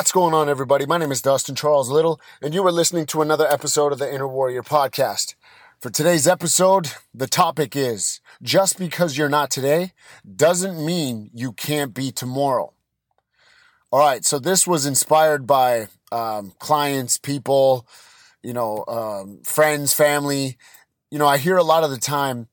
What's going on, everybody? My name is Dustin Charles Little, and you are listening to another episode of the Inner Warrior Podcast. For today's episode, the topic is just because you're not today doesn't mean you can't be tomorrow. All right, so this was inspired by um, clients, people, you know, um, friends, family. You know, I hear a lot of the time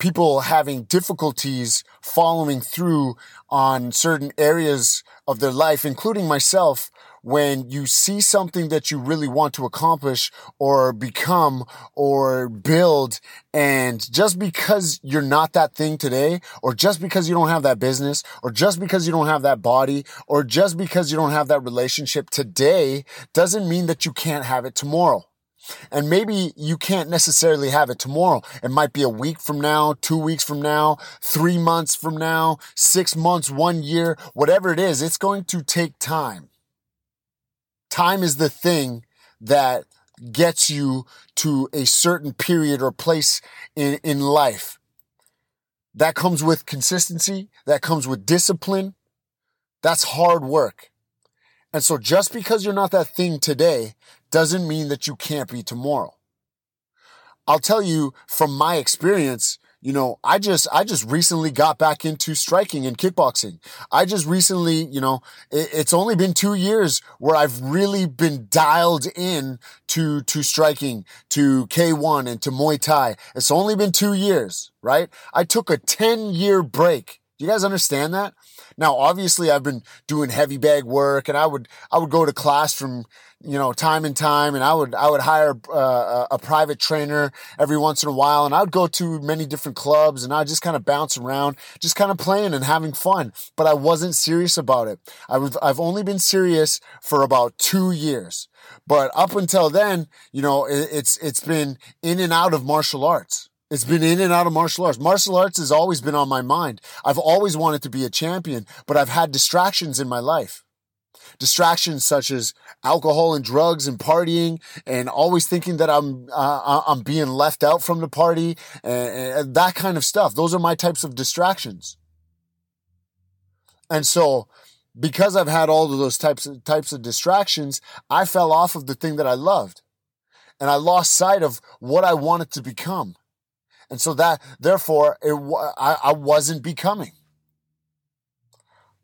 people having difficulties following through on certain areas of their life, including myself, when you see something that you really want to accomplish or become or build and just because you're not that thing today or just because you don't have that business or just because you don't have that body or just because you don't have that relationship today doesn't mean that you can't have it tomorrow. And maybe you can't necessarily have it tomorrow. It might be a week from now, two weeks from now, three months from now, six months, one year, whatever it is, it's going to take time. Time is the thing that gets you to a certain period or place in, in life. That comes with consistency. That comes with discipline. That's hard work. And so just because you're not that thing today doesn't mean that you can't be tomorrow. I'll tell you from my experience, you know, I just, I just recently got back into striking and kickboxing. I just recently, you know, it, it's only been two years where I've really been dialed in to, to striking, to K1 and to Muay Thai. It's only been two years, right? I took a 10 year break. Do you guys understand that? Now, obviously I've been doing heavy bag work and I would, I would go to class from, you know, time and time and I would, I would hire uh, a private trainer every once in a while and I would go to many different clubs and I just kind of bounce around, just kind of playing and having fun. But I wasn't serious about it. I was, I've only been serious for about two years. But up until then, you know, it, it's, it's been in and out of martial arts. It's been in and out of martial arts. Martial arts has always been on my mind. I've always wanted to be a champion, but I've had distractions in my life. Distractions such as alcohol and drugs and partying and always thinking that I'm, uh, I'm being left out from the party and, and that kind of stuff. Those are my types of distractions. And so because I've had all of those types of types of distractions, I fell off of the thing that I loved. And I lost sight of what I wanted to become. And so that, therefore, it, I, I wasn't becoming.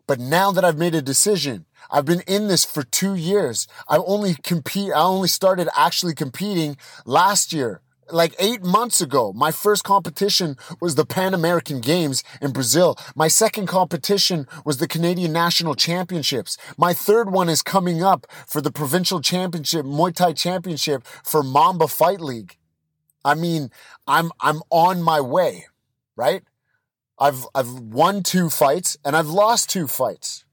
But now that I've made a decision, I've been in this for two years. I only compete, I only started actually competing last year. Like eight months ago, my first competition was the Pan American Games in Brazil. My second competition was the Canadian National Championships. My third one is coming up for the Provincial Championship, Muay Thai Championship for Mamba Fight League. I mean, I'm I'm on my way, right? I've I've won two fights and I've lost two fights.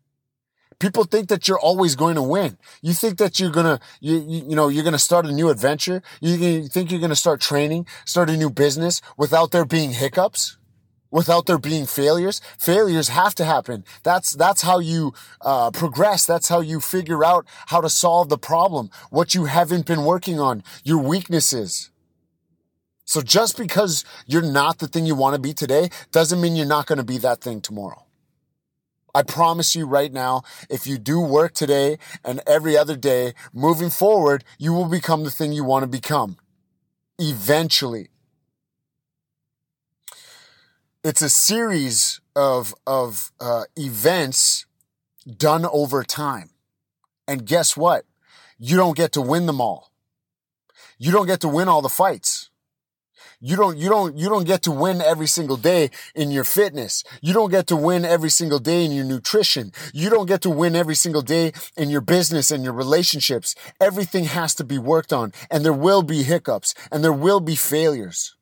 People think that you're always going to win. You think that you're gonna you you, you know you're gonna start a new adventure. You, you think you're gonna start training, start a new business without there being hiccups, without there being failures. Failures have to happen. That's that's how you uh, progress. That's how you figure out how to solve the problem. What you haven't been working on, your weaknesses. So just because you're not the thing you want to be today doesn't mean you're not going to be that thing tomorrow. I promise you right now, if you do work today and every other day, moving forward, you will become the thing you want to become. Eventually. It's a series of, of uh, events done over time. And guess what? You don't get to win them all. You don't get to win all the fights. You don't, you don't, you don't get to win every single day in your fitness. You don't get to win every single day in your nutrition. You don't get to win every single day in your business and your relationships. Everything has to be worked on and there will be hiccups and there will be failures.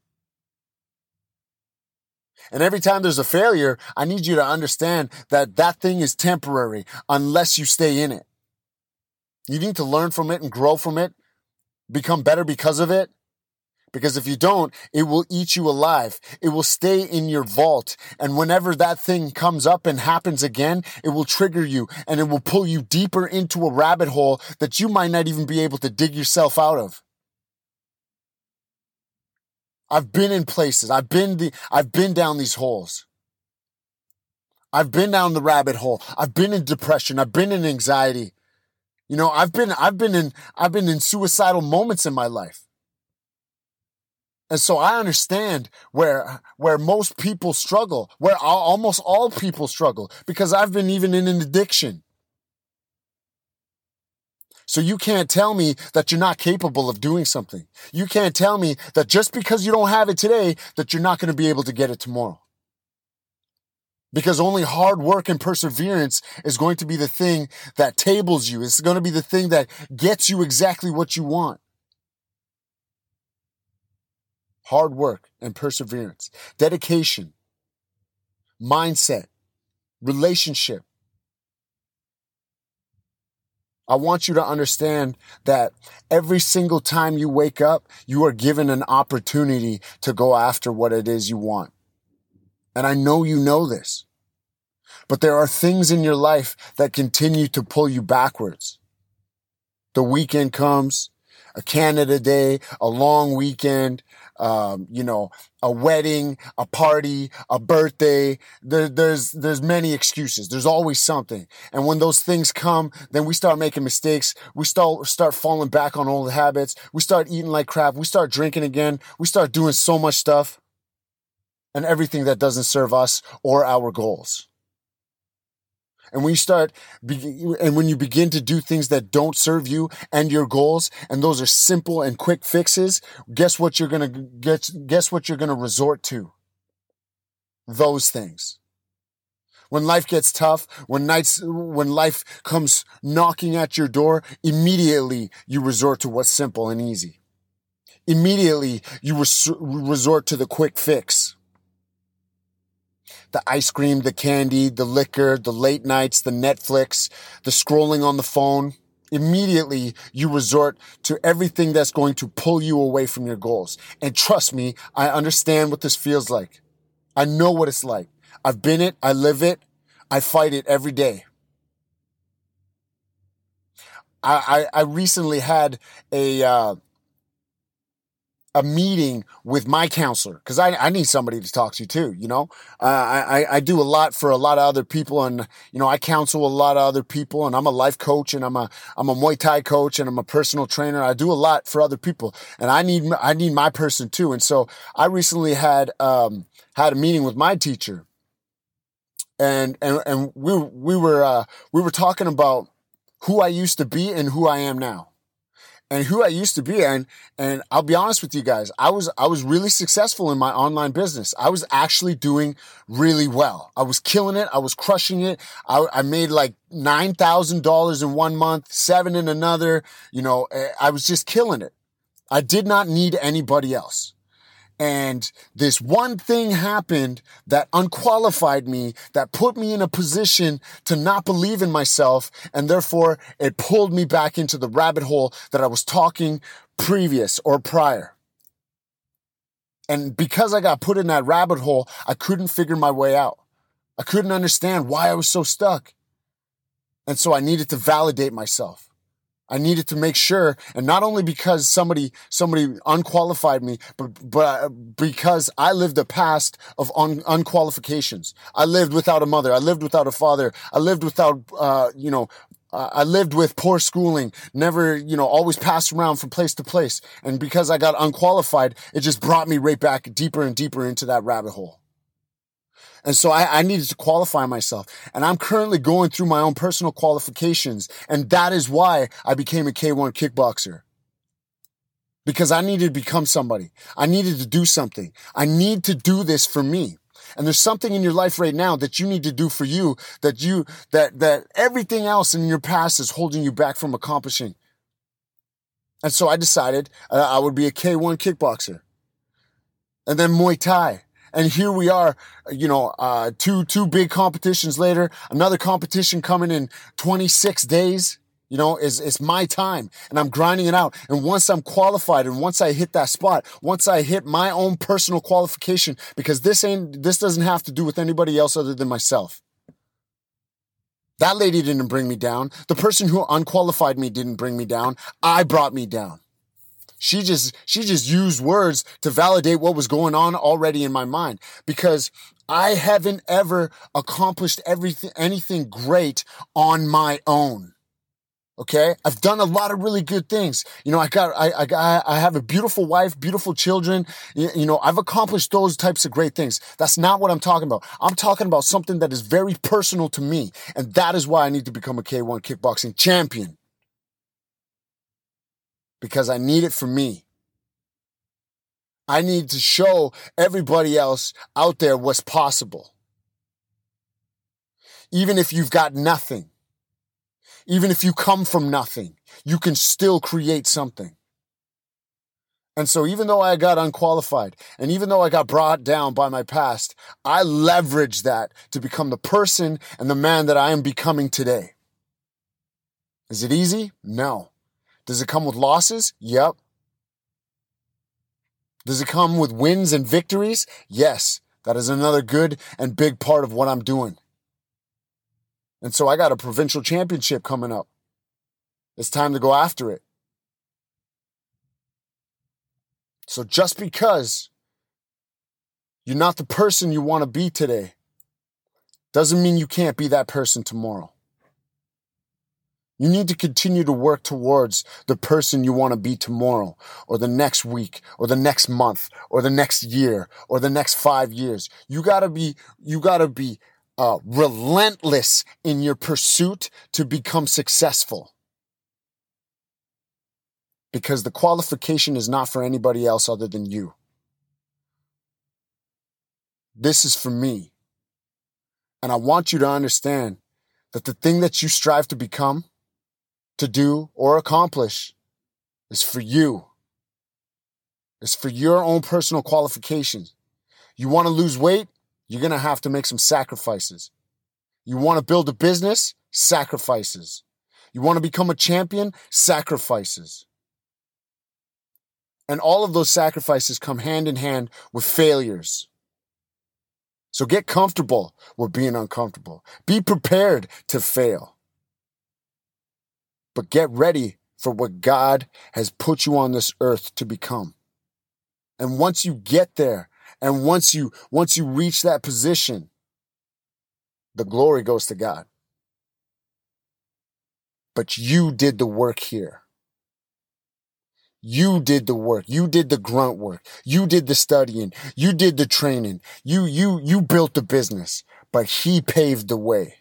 And every time there's a failure, I need you to understand that that thing is temporary unless you stay in it. You need to learn from it and grow from it, become better because of it. Because if you don't, it will eat you alive. It will stay in your vault. And whenever that thing comes up and happens again, it will trigger you and it will pull you deeper into a rabbit hole that you might not even be able to dig yourself out of. I've been in places. I've been the, I've been down these holes. I've been down the rabbit hole. I've been in depression. I've been in anxiety. You know, I've been I've been in I've been in suicidal moments in my life. And so I understand where where most people struggle, where almost all people struggle because I've been even in an addiction. So you can't tell me that you're not capable of doing something. You can't tell me that just because you don't have it today that you're not going to be able to get it tomorrow. Because only hard work and perseverance is going to be the thing that tables you. It's going to be the thing that gets you exactly what you want hard work and perseverance, dedication, mindset, relationship. I want you to understand that every single time you wake up, you are given an opportunity to go after what it is you want. And I know you know this, but there are things in your life that continue to pull you backwards. The weekend comes, a Canada Day, a long weekend, um, you know, a wedding, a party, a birthday. There, there's there's many excuses. There's always something. And when those things come, then we start making mistakes. We start start falling back on old habits. We start eating like crap. We start drinking again. We start doing so much stuff and everything that doesn't serve us or our goals. And when you start, and when you begin to do things that don't serve you and your goals, and those are simple and quick fixes, guess what you're gonna guess, guess what you're gonna resort to? Those things. When life gets tough, when nights, when life comes knocking at your door, immediately you resort to what's simple and easy. Immediately you res- resort to the quick fix the ice cream, the candy, the liquor, the late nights, the Netflix, the scrolling on the phone. Immediately you resort to everything that's going to pull you away from your goals. And trust me, I understand what this feels like. I know what it's like. I've been it. I live it. I fight it every day. I, I, I recently had a, uh, a meeting with my counselor because I, I need somebody to talk to too. You know, uh, I, I do a lot for a lot of other people and, you know, I counsel a lot of other people and I'm a life coach and I'm a, I'm a Muay Thai coach and I'm a personal trainer. I do a lot for other people and I need, I need my person too. And so I recently had, um, had a meeting with my teacher and, and, and we, we were, uh, we were talking about who I used to be and who I am now and who I used to be. And, and I'll be honest with you guys, I was, I was really successful in my online business. I was actually doing really well. I was killing it. I was crushing it. I, I made like $9,000 in one month, seven in another. You know, eh, I was just killing it. I did not need anybody else. And this one thing happened that unqualified me, that put me in a position to not believe in myself. And therefore it pulled me back into the rabbit hole that I was talking previous or prior. And because I got put in that rabbit hole, I couldn't figure my way out. I couldn't understand why I was so stuck. And so I needed to validate myself. I needed to make sure, and not only because somebody somebody unqualified me, but but because I lived a past of un, unqualifications. I lived without a mother. I lived without a father. I lived without, uh, you know, uh, I lived with poor schooling, never, you know, always passed around from place to place. And because I got unqualified, it just brought me right back deeper and deeper into that rabbit hole. And so I, I, needed to qualify myself. And I'm currently going through my own personal qualifications. And that is why I became a K1 kickboxer. Because I needed to become somebody. I needed to do something. I need to do this for me. And there's something in your life right now that you need to do for you that you, that, that everything else in your past is holding you back from accomplishing. And so I decided uh, I would be a K1 kickboxer. And then Muay Thai. And here we are, you know, uh, two, two big competitions later, another competition coming in 26 days. You know, is it's my time and I'm grinding it out. And once I'm qualified and once I hit that spot, once I hit my own personal qualification, because this ain't, this doesn't have to do with anybody else other than myself. That lady didn't bring me down. The person who unqualified me didn't bring me down. I brought me down. She just, she just used words to validate what was going on already in my mind because I haven't ever accomplished everything, anything great on my own. Okay. I've done a lot of really good things. You know, I got, I, I I have a beautiful wife, beautiful children. You, you know, I've accomplished those types of great things. That's not what I'm talking about. I'm talking about something that is very personal to me. And that is why I need to become a K1 kickboxing champion. Because I need it for me. I need to show everybody else out there what's possible. Even if you've got nothing. Even if you come from nothing, you can still create something. And so even though I got unqualified and even though I got brought down by my past, I leveraged that to become the person and the man that I am becoming today. Is it easy? No. Does it come with losses? Yep. Does it come with wins and victories? Yes. That is another good and big part of what I'm doing. And so I got a provincial championship coming up. It's time to go after it. So just because you're not the person you want to be today doesn't mean you can't be that person tomorrow. You need to continue to work towards the person you want to be tomorrow or the next week or the next month or the next year or the next five years. You gotta be, you gotta be uh, relentless in your pursuit to become successful. Because the qualification is not for anybody else other than you. This is for me. And I want you to understand that the thing that you strive to become, to do, or accomplish is for you. It's for your own personal qualifications. You want to lose weight? You're going to have to make some sacrifices. You want to build a business? Sacrifices. You want to become a champion? Sacrifices. And all of those sacrifices come hand in hand with failures. So get comfortable with being uncomfortable. Be prepared to fail. But get ready for what God has put you on this earth to become. And once you get there, and once you, once you reach that position, the glory goes to God. But you did the work here. You did the work. You did the grunt work. You did the studying. You did the training. You, you, you built the business, but he paved the way.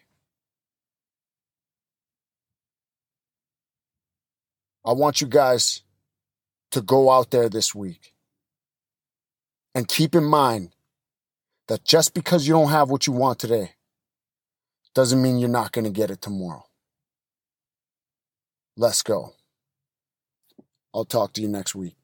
I want you guys to go out there this week and keep in mind that just because you don't have what you want today doesn't mean you're not going to get it tomorrow. Let's go. I'll talk to you next week.